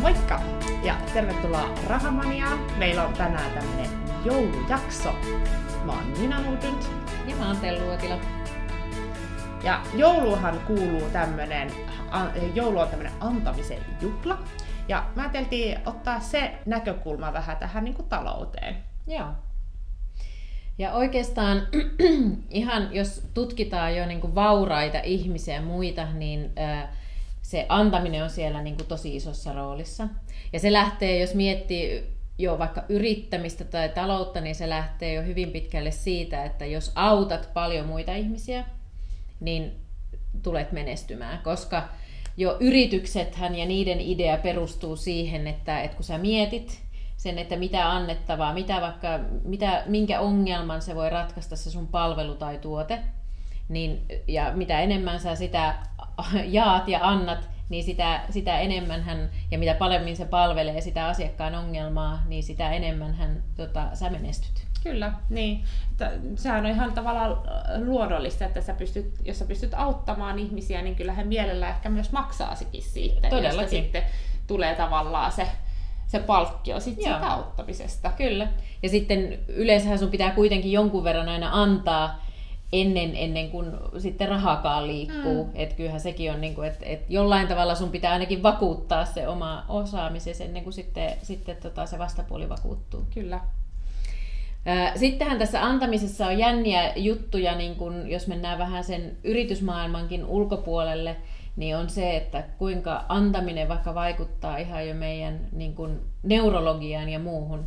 Moikka ja tervetuloa Rahamaniaan. Meillä on tänään tämmönen joulujakso. Mä oon Nina Nudund. Ja mä oon Tellu Uotila. Ja jouluhan kuuluu tämmönen, joulu on tämmönen antamisen juhla. Ja mä ajateltiin ottaa se näkökulma vähän tähän niin kuin talouteen. Joo. Ja oikeastaan ihan jos tutkitaan jo niin kuin vauraita ihmisiä ja muita, niin se antaminen on siellä niin kuin tosi isossa roolissa. Ja se lähtee, jos miettii jo vaikka yrittämistä tai taloutta, niin se lähtee jo hyvin pitkälle siitä, että jos autat paljon muita ihmisiä, niin tulet menestymään, koska jo yrityksethän ja niiden idea perustuu siihen, että, että kun sä mietit sen, että mitä annettavaa, mitä vaikka, mitä, minkä ongelman se voi ratkaista se sun palvelu tai tuote, niin, ja mitä enemmän sä sitä jaat ja annat, niin sitä, sitä enemmän hän, ja mitä paremmin se palvelee sitä asiakkaan ongelmaa, niin sitä enemmän hän, tota, sä menestyt. Kyllä, niin. Sehän on ihan tavallaan luonnollista, että sä pystyt, jos sä pystyt auttamaan ihmisiä, niin kyllähän mielellä ehkä myös maksaa sekin siitä. Todellakin. sitten tulee tavallaan se, se palkkio sit siitä auttamisesta. Kyllä. Ja sitten yleensä sun pitää kuitenkin jonkun verran aina antaa, ennen, ennen kuin sitten rahakaan liikkuu. Mm. Että kyllähän sekin on, niin kuin, että, että jollain tavalla sun pitää ainakin vakuuttaa se oma osaamisesi ennen kuin sitten, sitten tota, se vastapuoli vakuuttuu. Kyllä. Sittenhän tässä antamisessa on jänniä juttuja, niin kun, jos mennään vähän sen yritysmaailmankin ulkopuolelle, niin on se, että kuinka antaminen vaikka vaikuttaa ihan jo meidän niin kun, neurologiaan ja muuhun.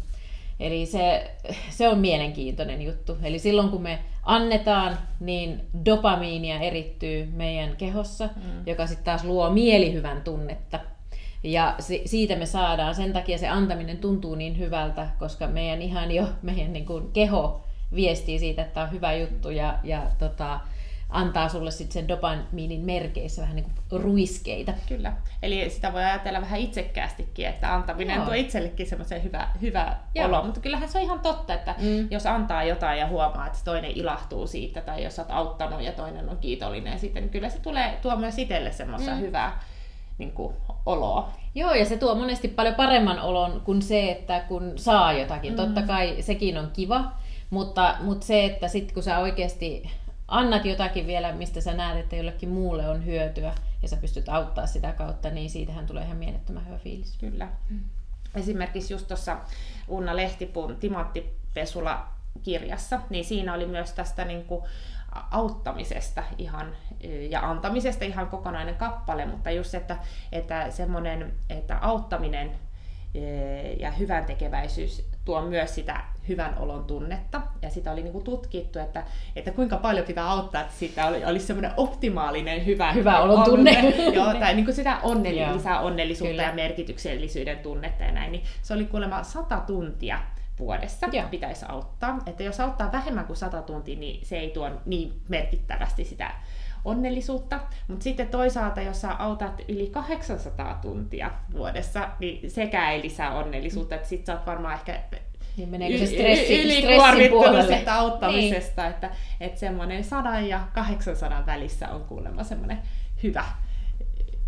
Eli se, se on mielenkiintoinen juttu. Eli silloin kun me annetaan, niin dopamiinia erittyy meidän kehossa, mm. joka sitten taas luo mielihyvän tunnetta. Ja siitä me saadaan, sen takia se antaminen tuntuu niin hyvältä, koska meidän ihan jo, meidän niin kuin keho viestii siitä, että tämä on hyvä juttu ja, ja tota, antaa sulle sitten sen dopamiinin merkeissä vähän niin kuin ruiskeita. Kyllä. Eli sitä voi ajatella vähän itsekkäästikin, että antaminen Joo. tuo itsellekin semmoisen hyvä, hyvä olo. Mutta kyllähän se on ihan totta, että mm. jos antaa jotain ja huomaa, että toinen ilahtuu siitä, tai jos olet auttanut ja toinen on kiitollinen sitten, niin kyllä se tulee, tuo myös itselle semmoista mm. hyvää niin kuin, oloa. Joo, ja se tuo monesti paljon paremman olon kuin se, että kun saa jotakin. Mm. Totta kai sekin on kiva, mutta, mutta se, että sitten kun sä oikeasti annat jotakin vielä, mistä sä näet, että jollekin muulle on hyötyä ja sä pystyt auttaa sitä kautta, niin siitähän tulee ihan mielettömän hyvä fiilis. Kyllä. Mm. Esimerkiksi just tuossa Unna Lehtipun Timatti Pesula kirjassa, niin siinä oli myös tästä niin kuin auttamisesta ihan, ja antamisesta ihan kokonainen kappale, mutta just, että, että semmoinen, että auttaminen ja hyvän tekeväisyys tuo myös sitä hyvän olon tunnetta. Ja sitä oli niin kuin tutkittu, että, että kuinka paljon pitää auttaa, että siitä oli, olisi semmoinen optimaalinen hyvä, hyvä olon tunne. Joo, tai niin kuin sitä onnelli, lisää onnellisuutta Kyllä. ja merkityksellisyyden tunnetta ja näin. Niin se oli kuulemma sata tuntia vuodessa Joo. pitäisi auttaa. Että jos auttaa vähemmän kuin 100 tuntia, niin se ei tuo niin merkittävästi sitä onnellisuutta. Mutta sitten toisaalta, jos sä autat yli 800 tuntia vuodessa, niin sekään ei lisää onnellisuutta. Että sit sä oot varmaan ehkä niin meneekö se stressi, ylikuormittunut auttamisesta, niin. että, että semmoinen 100 ja 800 välissä on kuulemma semmoinen hyvä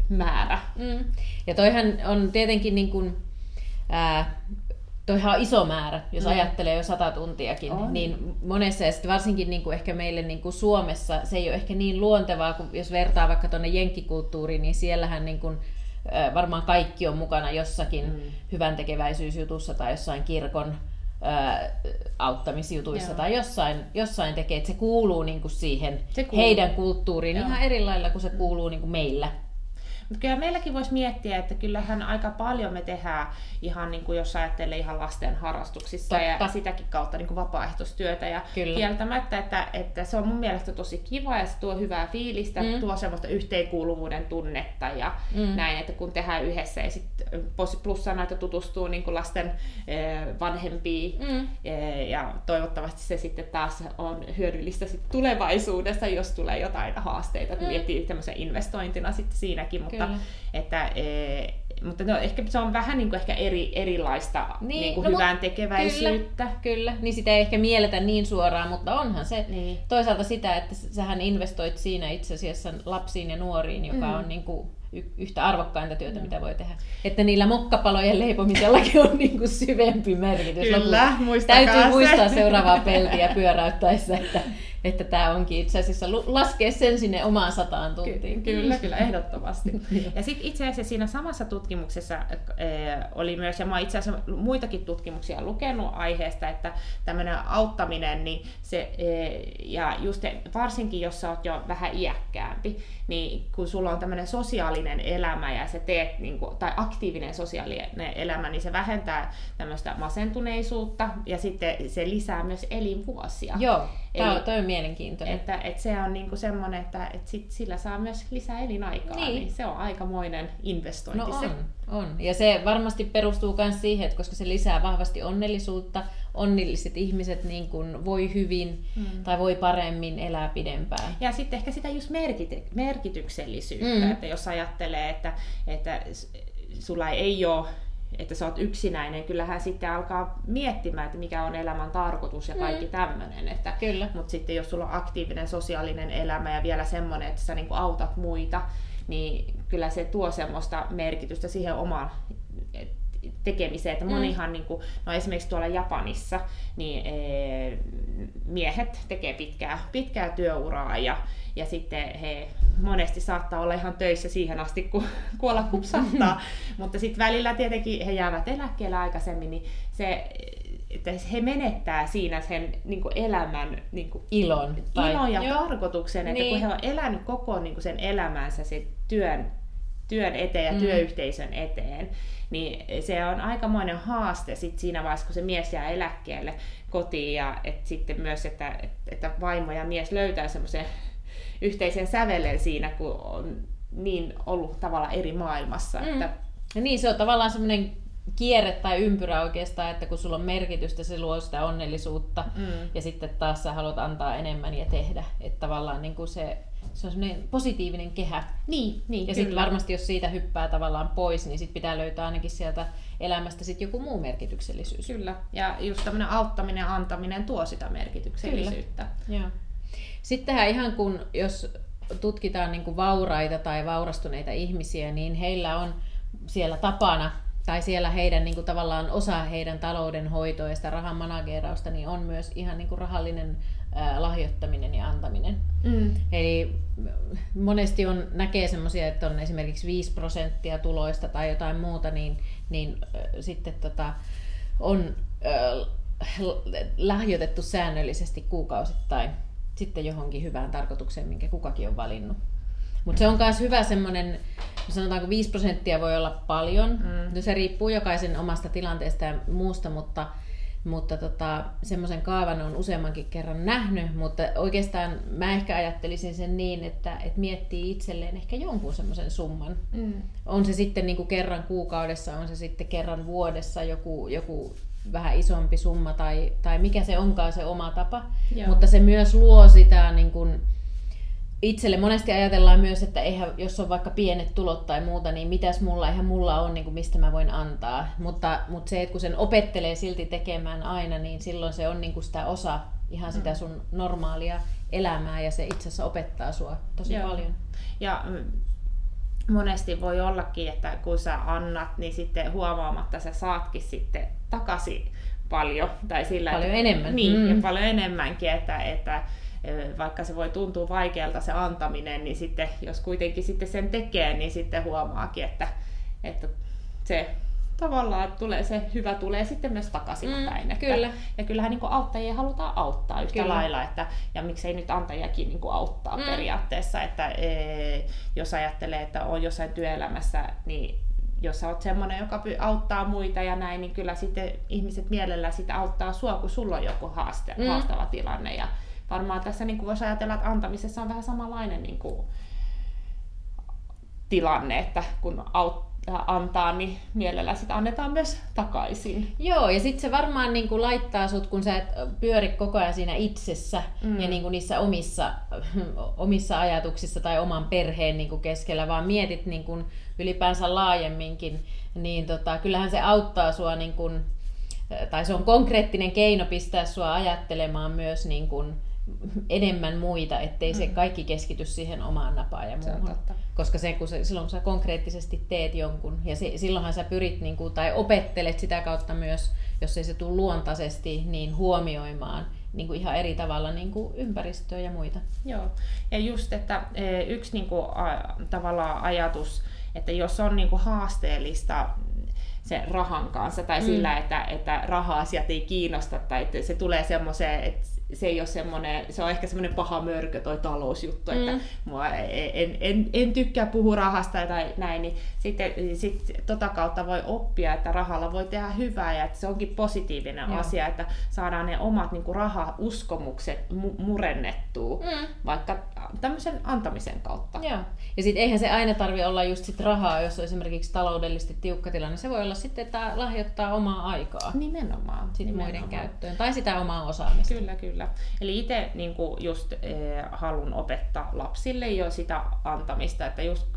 määrä. Mm. Ja toihan on tietenkin niin kuin, ää, toihan on iso määrä, jos mm. ajattelee jo sata tuntiakin, on. niin monessa, ja sitten varsinkin niin kuin ehkä meille niin kuin Suomessa, se ei ole ehkä niin luontevaa, kun jos vertaa vaikka tuonne jenkkikulttuuriin, niin siellähän niin kuin, varmaan kaikki on mukana jossakin mm. hyvän tekeväisyysjutussa tai jossain kirkon auttamisjutuissa Joo. tai jossain, jossain tekee, että se kuuluu niin kuin siihen se kuuluu. heidän kulttuuriin Joo. ihan eri lailla kuin se kuuluu niin kuin meillä. Mutta kyllä meilläkin voisi miettiä, että kyllähän aika paljon me tehdään ihan niin kuin jos ajattelee ihan lasten harrastuksissa Totta. ja sitäkin kautta niin kuin vapaaehtoistyötä. Ja kyllä. kieltämättä, että, että se on mun mielestä tosi kiva ja se tuo hyvää fiilistä, mm. tuo semmoista yhteenkuuluvuuden tunnetta ja mm. näin, että kun tehdään yhdessä ja sitten plussana, että tutustuu niin kuin lasten vanhempiin mm. ja toivottavasti se sitten taas on hyödyllistä sit tulevaisuudessa, jos tulee jotain haasteita, mm. miettii tämmöisen investointina sitten siinäkin, mutta mutta, että, e, mutta no, ehkä se on vähän niin kuin ehkä eri, erilaista niin, niin kuin no, hyvän tekeväisyyttä. Kyllä, kyllä, niin sitä ei ehkä mielletä niin suoraan, mutta onhan se niin. toisaalta sitä, että sähän investoit siinä itse asiassa lapsiin ja nuoriin, joka mm. on niin kuin yhtä arvokkainta työtä, no. mitä voi tehdä. Että niillä mokkapalojen leipomisellakin on niin kuin syvempi merkitys. Kyllä, Täytyy se. muistaa seuraavaa peltiä pyöräyttäessä, että että tämä onkin itse asiassa laskee sen sinne omaan sataan tuntiin. Ky- kyllä, kyllä, ehdottomasti. ja sitten itse asiassa siinä samassa tutkimuksessa e, oli myös, ja mä itse asiassa muitakin tutkimuksia lukenut aiheesta, että tämmöinen auttaminen, niin se, e, ja just varsinkin jos sä oot jo vähän iäkkäämpi, niin kun sulla on tämmöinen sosiaalinen elämä ja se teet, niin kuin, tai aktiivinen sosiaalinen elämä, niin se vähentää tämmöistä masentuneisuutta ja sitten se lisää myös elinvuosia. Joo, Eli, toi on mielenkiintoinen. Että, että se on niinku semmoinen, että, että sit sillä saa myös lisää elinaikaa, niin, niin se on aikamoinen investointi. No se. on, on. Ja se varmasti perustuu myös siihen, että koska se lisää vahvasti onnellisuutta, onnelliset ihmiset niin kuin voi hyvin mm. tai voi paremmin elää pidempään. Ja sitten ehkä sitä just merkity- merkityksellisyyttä, mm. että jos ajattelee, että, että sulla ei ole että sä oot yksinäinen, kyllähän sitten alkaa miettimään, että mikä on elämän tarkoitus ja kaikki mm. tämmöinen. Että, Kyllä. Mutta sitten jos sulla on aktiivinen sosiaalinen elämä ja vielä semmoinen, että sä niinku autat muita, niin kyllä se tuo semmoista merkitystä siihen omaan tekemiseen. Että monihan, mm. niin kuin, no esimerkiksi tuolla Japanissa, niin e, miehet tekee pitkää, pitkää työuraa ja, ja sitten he monesti saattaa olla ihan töissä siihen asti, kun kuolla kupsahtaa. Mutta sitten välillä tietenkin he jäävät eläkkeelle aikaisemmin, niin se että he menettää siinä sen niin kuin elämän niin kuin ilon, tai, ilon ja joo. tarkoituksen, että niin. kun he on elänyt koko niin kuin sen elämänsä sen työn, työn eteen ja mm. työyhteisön eteen, niin se on aikamoinen haaste sit siinä vaiheessa, kun se mies jää eläkkeelle kotiin ja et sitten myös, että, että vaimo ja mies löytää semmoisen yhteisen sävelen siinä, kun on niin ollut tavalla eri maailmassa. Mm. Että... Ja niin, se on tavallaan semmoinen kierre tai ympyrä oikeastaan, että kun sulla on merkitystä, se luo sitä onnellisuutta mm. ja sitten taas sä haluat antaa enemmän ja tehdä. Että tavallaan niin kuin se se on semmoinen positiivinen kehä. Niin, niin Ja sitten varmasti jos siitä hyppää tavallaan pois, niin sitten pitää löytää ainakin sieltä elämästä sitten joku muu merkityksellisyys. Kyllä, ja just tämmöinen auttaminen ja antaminen tuo sitä merkityksellisyyttä. Kyllä. Joo. Sittenhän ihan kun, jos tutkitaan niin kuin vauraita tai vaurastuneita ihmisiä, niin heillä on siellä tapana tai siellä heidän niin kuin tavallaan osa heidän taloudenhoitoa ja sitä rahan managerausta, niin on myös ihan niin kuin rahallinen lahjoittaminen ja antaminen. Mm. Eli monesti on, näkee semmoisia, että on esimerkiksi 5 prosenttia tuloista tai jotain muuta, niin, niin äh, sitten tota, on äh, lahjoitettu säännöllisesti kuukausittain sitten johonkin hyvään tarkoitukseen, minkä kukakin on valinnut. Mutta se on myös hyvä semmoinen, sanotaanko 5 prosenttia voi olla paljon, mm. no se riippuu jokaisen omasta tilanteesta ja muusta, mutta mutta tota, semmoisen kaavan on useammankin kerran nähnyt, mutta oikeastaan mä ehkä ajattelisin sen niin, että, että miettii itselleen ehkä jonkun semmoisen summan. Mm. On se sitten niin kuin kerran kuukaudessa, on se sitten kerran vuodessa joku, joku vähän isompi summa tai, tai mikä se onkaan se oma tapa, Joo. mutta se myös luo sitä niin kuin, itselle monesti ajatellaan myös, että eihän, jos on vaikka pienet tulot tai muuta, niin mitäs mulla, eihän mulla on, niin kuin mistä mä voin antaa. Mutta, mutta se, että kun sen opettelee silti tekemään aina, niin silloin se on niin kuin sitä osa ihan sitä mm. sun normaalia elämää ja se itse asiassa opettaa sua tosi Joo. paljon. Ja mm, monesti voi ollakin, että kun sä annat, niin sitten huomaamatta sä saatkin sitten takaisin paljon. Tai sillä, paljon että, enemmän. Niin, mm. ja paljon enemmänkin, että, että vaikka se voi tuntua vaikealta se antaminen, niin sitten jos kuitenkin sitten sen tekee, niin sitten huomaakin, että, että se tavallaan tulee se hyvä tulee sitten myös takaisinpäin. Mm, että, kyllä. Ja kyllähän niin auttajia halutaan auttaa yhtä kyllä. lailla, että, ja miksei nyt antajakin niin auttaa mm. periaatteessa, että e, jos ajattelee, että on jossain työelämässä, niin jos sä oot semmoinen, joka auttaa muita ja näin, niin kyllä sitten ihmiset mielellä sitä auttaa sua, kun sulla on joku haaste, mm. haastava tilanne. Ja, varmaan tässä niin kuin voisi ajatella, että antamisessa on vähän samanlainen niin kuin, tilanne, että kun aut, antaa, niin mielellä sitä annetaan myös takaisin. Joo, ja sitten se varmaan niin kuin laittaa sut, kun sä et pyöri koko ajan siinä itsessä mm. ja niin kuin niissä omissa, omissa ajatuksissa tai oman perheen niin kuin keskellä, vaan mietit niin kuin ylipäänsä laajemminkin, niin tota, kyllähän se auttaa sua, niin kuin, tai se on konkreettinen keino pistää sua ajattelemaan myös niin kuin, enemmän muita, ettei mm. se kaikki keskity siihen omaan napaan ja muuhun. Se Koska se, kun se, silloin kun sä konkreettisesti teet jonkun, ja se, silloinhan sä pyrit niin kuin, tai opettelet sitä kautta myös, jos ei se tule luontaisesti, niin huomioimaan niin kuin ihan eri tavalla niin kuin ympäristöä ja muita. Joo, ja just, että e, yksi niin kuin, a, tavallaan ajatus, että jos on niin kuin haasteellista se rahan kanssa tai mm. sillä, että, että raha-asiat ei kiinnosta tai että se tulee semmoiseen, että se ei ole semmoinen, se on ehkä semmoinen paha mörkö toi talousjuttu, mm. että mua en, en, en tykkää puhua rahasta tai näin, niin sitten sit tota kautta voi oppia, että rahalla voi tehdä hyvää ja että se onkin positiivinen Joo. asia, että saadaan ne omat niin kuin rahauskomukset mu- murennettua, mm. vaikka tämmöisen antamisen kautta. Joo. Ja sitten eihän se aina tarvi olla just sit rahaa, jos on esimerkiksi taloudellisesti tiukka tilanne. Se voi olla sitten, että lahjoittaa omaa aikaa. Nimenomaan. Sitten nimenomaan. muiden käyttöön. Tai sitä omaa osaamista. Kyllä, kyllä. Eli itse niin just eh, haluan opettaa lapsille jo sitä antamista, että just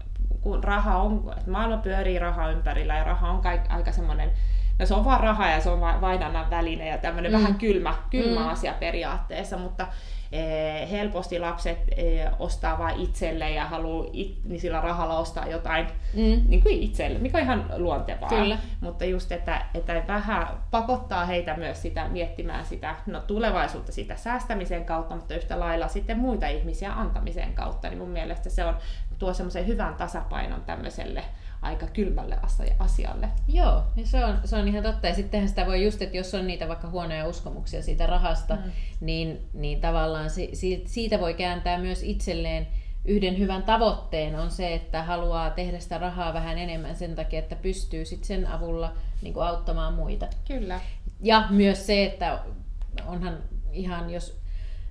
kun raha on, että maailma pyörii raha ympärillä ja raha on kaik, aika semmoinen No se on vaan raha ja se on vaihdannan väline ja tämmöinen mm. vähän kylmä, kylmä mm. asia periaatteessa, mutta Eh, helposti lapset eh, ostaa vain itselle ja haluaa it, niin sillä rahalla ostaa jotain mm. niin kuin itselle, mikä on ihan luontevaa. Kyllä. Mutta just, että, että vähän pakottaa heitä myös sitä miettimään sitä no, tulevaisuutta sitä säästämisen kautta, mutta yhtä lailla sitten muita ihmisiä antamisen kautta, niin mun mielestä se on tuo semmoisen hyvän tasapainon tämmöiselle aika kylmälle asialle. Joo, ja se on, se on ihan totta. Ja sittenhän sitä voi just, että jos on niitä vaikka huonoja uskomuksia siitä rahasta, mm. niin, niin tavallaan si, siitä voi kääntää myös itselleen yhden hyvän tavoitteen on se, että haluaa tehdä sitä rahaa vähän enemmän sen takia, että pystyy sit sen avulla niin kuin auttamaan muita. Kyllä. Ja myös se, että onhan ihan, jos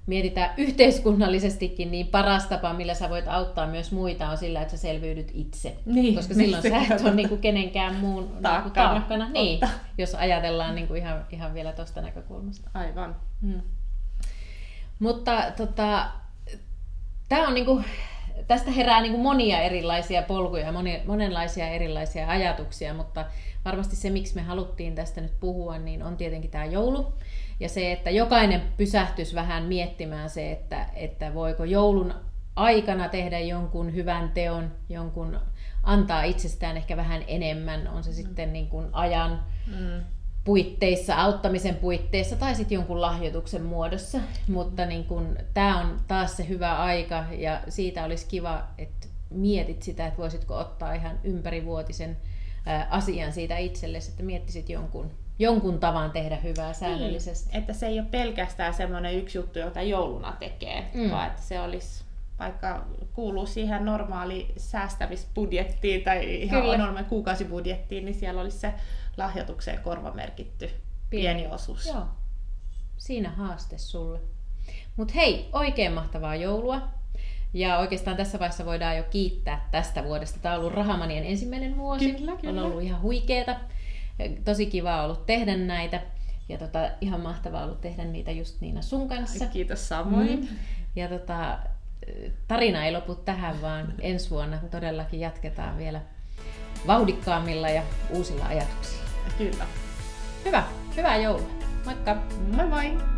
mietitään yhteiskunnallisestikin, niin paras tapa, millä sä voit auttaa myös muita, on sillä, että sä selviydyt itse. Niin, Koska silloin sä et ole niin kuin kenenkään muun niinku taakkana. taakkana. Niin, jos ajatellaan niin kuin ihan, ihan vielä tuosta näkökulmasta. Aivan. Hmm. Mutta tota, tämä on niin kuin, tästä herää niin kuin monia erilaisia polkuja, moni, monenlaisia erilaisia ajatuksia, mutta varmasti se, miksi me haluttiin tästä nyt puhua, niin on tietenkin tämä joulu. Ja se, että jokainen pysähtyisi vähän miettimään se, että, että voiko joulun aikana tehdä jonkun hyvän teon, jonkun antaa itsestään ehkä vähän enemmän, on se mm. sitten niin kuin ajan mm. Puitteissa, auttamisen puitteissa tai sitten jonkun lahjoituksen muodossa. Mutta niin kuin, tämä on taas se hyvä aika ja siitä olisi kiva, että mietit sitä, että voisitko ottaa ihan ympärivuotisen asian siitä itsellesi, että miettisit jonkun jonkun tavan tehdä hyvää säännöllisesti. Niin, että se ei ole pelkästään semmoinen yksi juttu, jota jouluna tekee, mm. vaan että se olisi vaikka kuuluu siihen normaali säästämisbudjettiin tai ihan normaali kuukausibudjettiin, niin siellä olisi se lahjoitukseen korvamerkitty pieni, pieni osuus. Joo. Siinä haaste sulle. Mutta hei, oikein mahtavaa joulua. Ja oikeastaan tässä vaiheessa voidaan jo kiittää tästä vuodesta. Tämä on ollut Rahamanien ensimmäinen vuosi. Kyllä, kyllä. On ollut ihan huikeeta tosi kiva ollut tehdä näitä. Ja tota, ihan mahtavaa ollut tehdä niitä just Niina sun kanssa. Kiitos samoin. Mm. Ja tota, tarina ei lopu tähän, vaan ensi vuonna todellakin jatketaan vielä vauhdikkaammilla ja uusilla ajatuksilla. Kyllä. Hyvä. Hyvää joulua. Moikka. Moi moi.